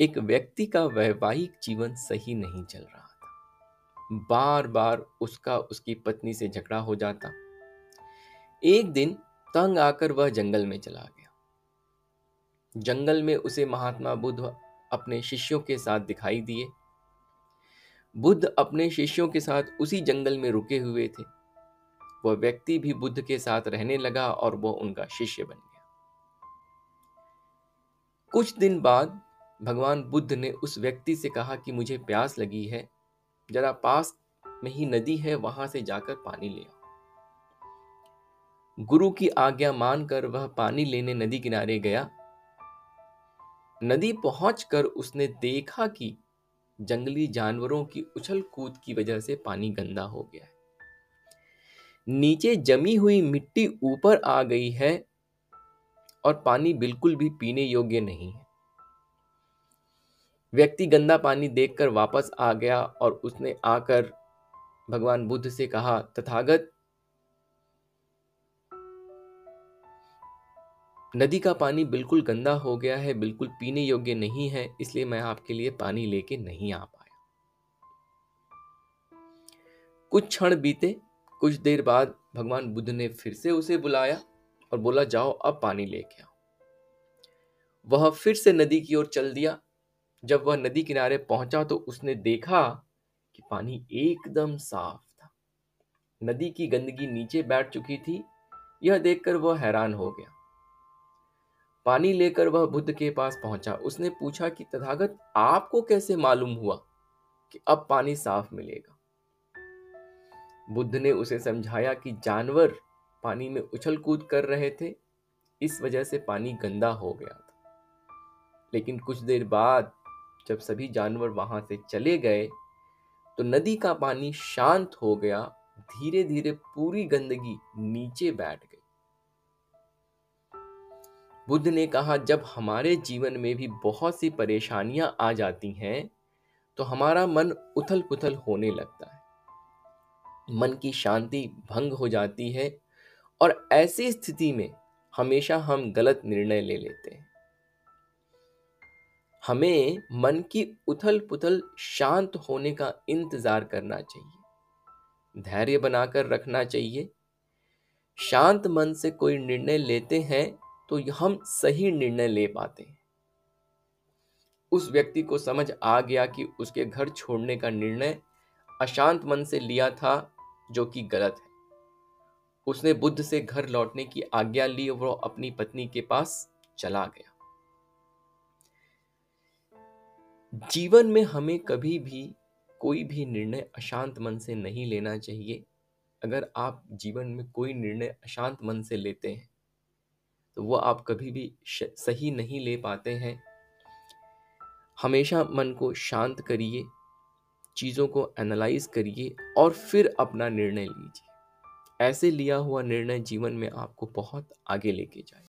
एक व्यक्ति का वैवाहिक जीवन सही नहीं चल रहा था। बार बार उसका, उसकी पत्नी से झगड़ा हो जाता। एक दिन तंग आकर वह जंगल में चला गया। जंगल में उसे महात्मा बुद्ध अपने शिष्यों के साथ दिखाई दिए। बुद्ध अपने शिष्यों के साथ उसी जंगल में रुके हुए थे। वह व्यक्ति भी बुद्ध के साथ रहने लगा और वह उनका शिष्य बन गया। कुछ दिन बाद भगवान बुद्ध ने उस व्यक्ति से कहा कि मुझे प्यास लगी है, जरा पास में ही नदी है, वहाँ से जाकर पानी ले गुरु की आज्ञा मानकर वह पानी लेने नदी किनारे गया। नदी पहुंचकर उसने देखा कि जंगली जानवरों की उछल कूद की वजह से पानी गंदा हो गया है। नीचे जमी हुई मिट्टी ऊपर आ गई है और पानी बिल्कुल भी पीने योग्य नहीं है। व्यक्ति गंदा पानी देखकर वापस आ गया और उसने आकर भगवान बुद्ध से कहा, तथागत, नदी का पानी बिल्कुल गंदा हो गया है, बिल्कुल पीने योग्य नहीं है, इसलिए मैं आपके लिए पानी लेके नहीं आ पाया। कुछ क्षण बीते, कुछ देर बाद भगवान बुद्ध ने फिर से उसे बुलाया और बोला, जाओ, अब पानी लेके आओ। वह फिर से नदी की ओर चल दिया जब वह नदी किनारे पहुँचा तो उसने देखा कि पानी एकदम साफ़ था। नदी की गंदगी नीचे बैठ चुकी थी। यह देखकर वह हैरान हो गया। पानी लेकर वह बुद्ध के पास पहुँचा। उसने पूछा कि, तथागत, आपको कैसे मालूम हुआ कि अब पानी साफ़ मिलेगा? बुद्ध ने उसे समझाया कि जानवर पानी में उछल कूद कर रहे थे। इस वजह से पानी गंदा हो गया था। लेकिन कुछ देर बाद जब सभी जानवर वहाँ से चले गए तो नदी का पानी शांत हो गया धीरे धीरे पूरी गंदगी नीचे बैठ गई। बुद्ध ने कहा, जब हमारे जीवन में भी बहुत सी परेशानियाँ आ जाती हैं तो हमारा मन उथल पुथल होने लगता है। मन की शांति भंग हो जाती है और ऐसी स्थिति में हमेशा हम गलत निर्णय ले लेते हैं। हमें मन की उथल पुथल शांत होने का इंतज़ार करना चाहिए। धैर्य बनाकर रखना चाहिए। शांत मन से कोई निर्णय लेते हैं तो हम सही निर्णय ले पाते हैं। उस व्यक्ति को समझ आ गया कि उसके घर छोड़ने का निर्णय अशांत मन से लिया था, जो कि गलत है। उसने बुद्ध से घर लौटने की आज्ञा ली और वो अपनी पत्नी के पास चला गया। जीवन में हमें कभी भी कोई भी निर्णय अशांत मन से नहीं लेना चाहिए। अगर आप जीवन में कोई निर्णय अशांत मन से लेते हैं तो वह आप कभी भी सही नहीं ले पाते हैं। हमेशा मन को शांत करिए, चीज़ों को एनालाइज करिए और फिर अपना निर्णय लीजिए। ऐसे लिया हुआ निर्णय जीवन में आपको बहुत आगे लेके जाए